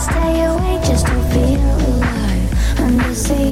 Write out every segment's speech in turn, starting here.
stay awake just to feel alive. Under city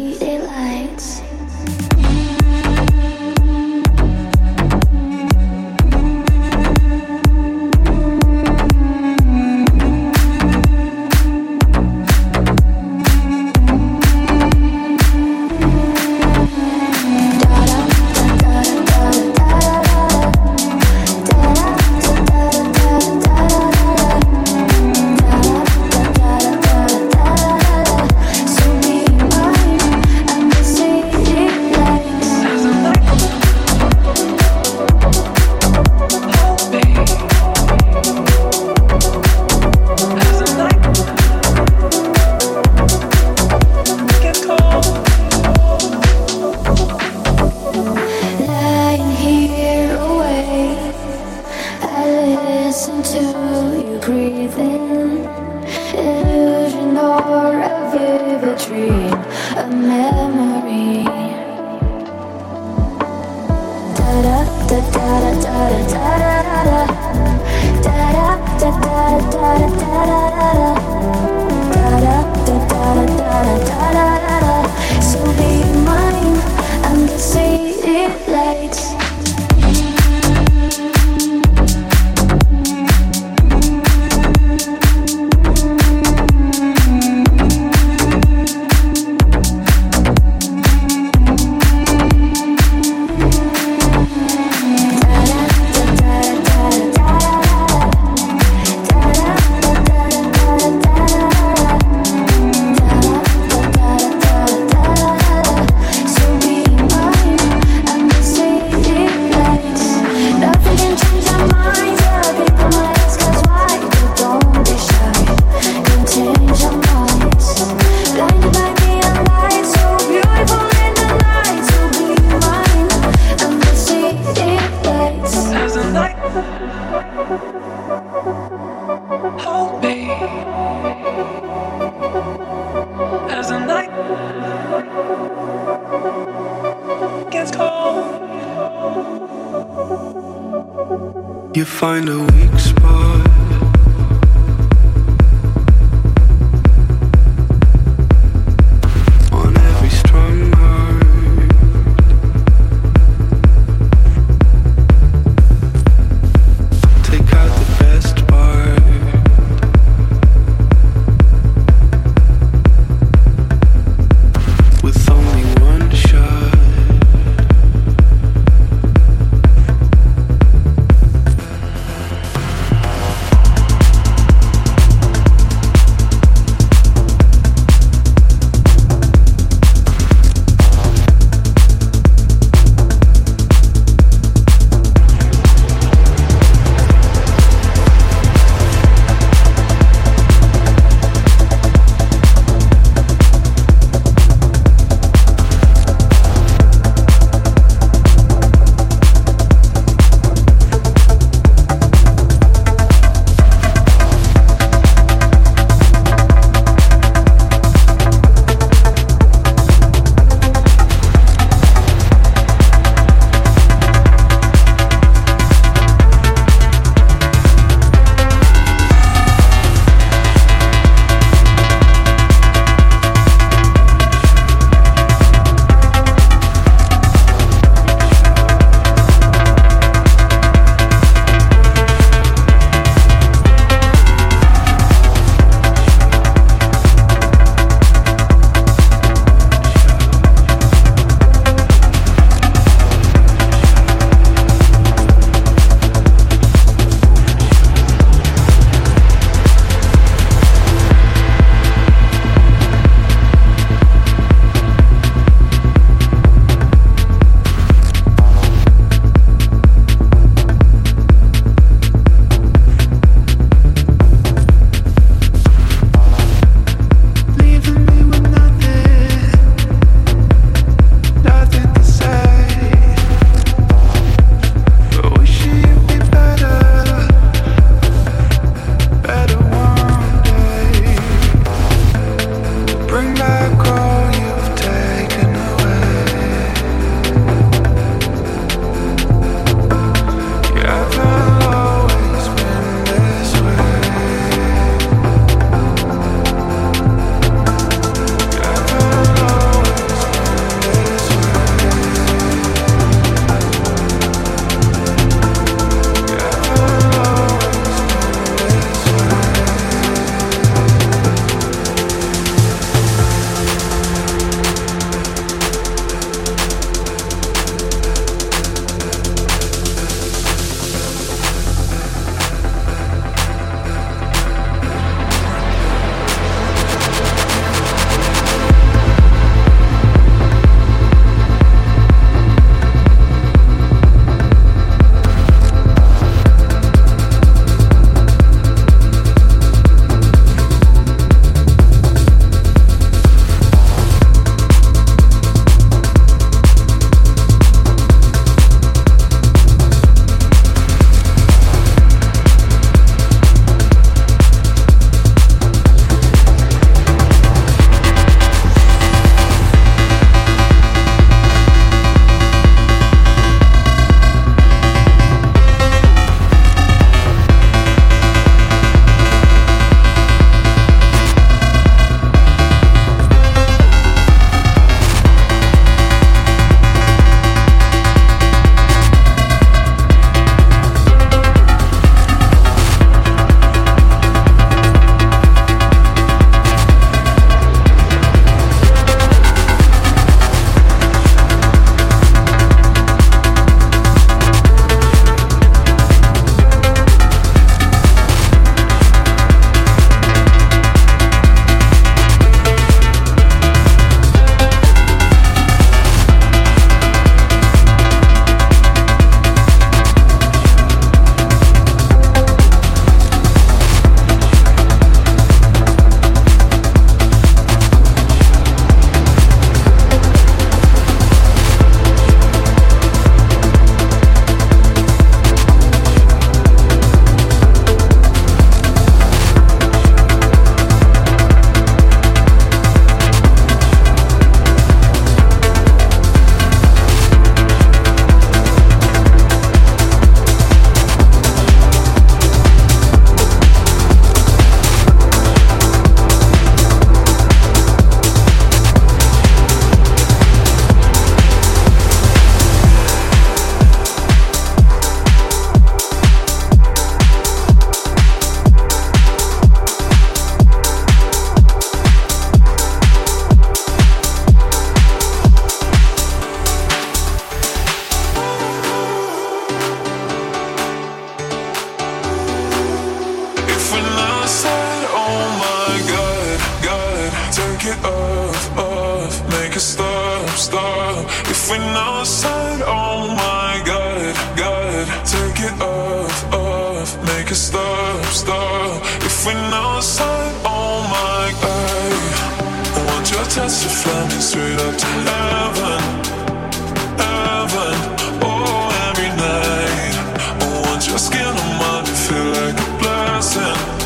If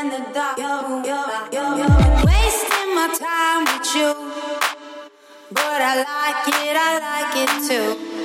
in the dark. You're, you're, you're, you're wasting my time with you, but I like it. I like it too.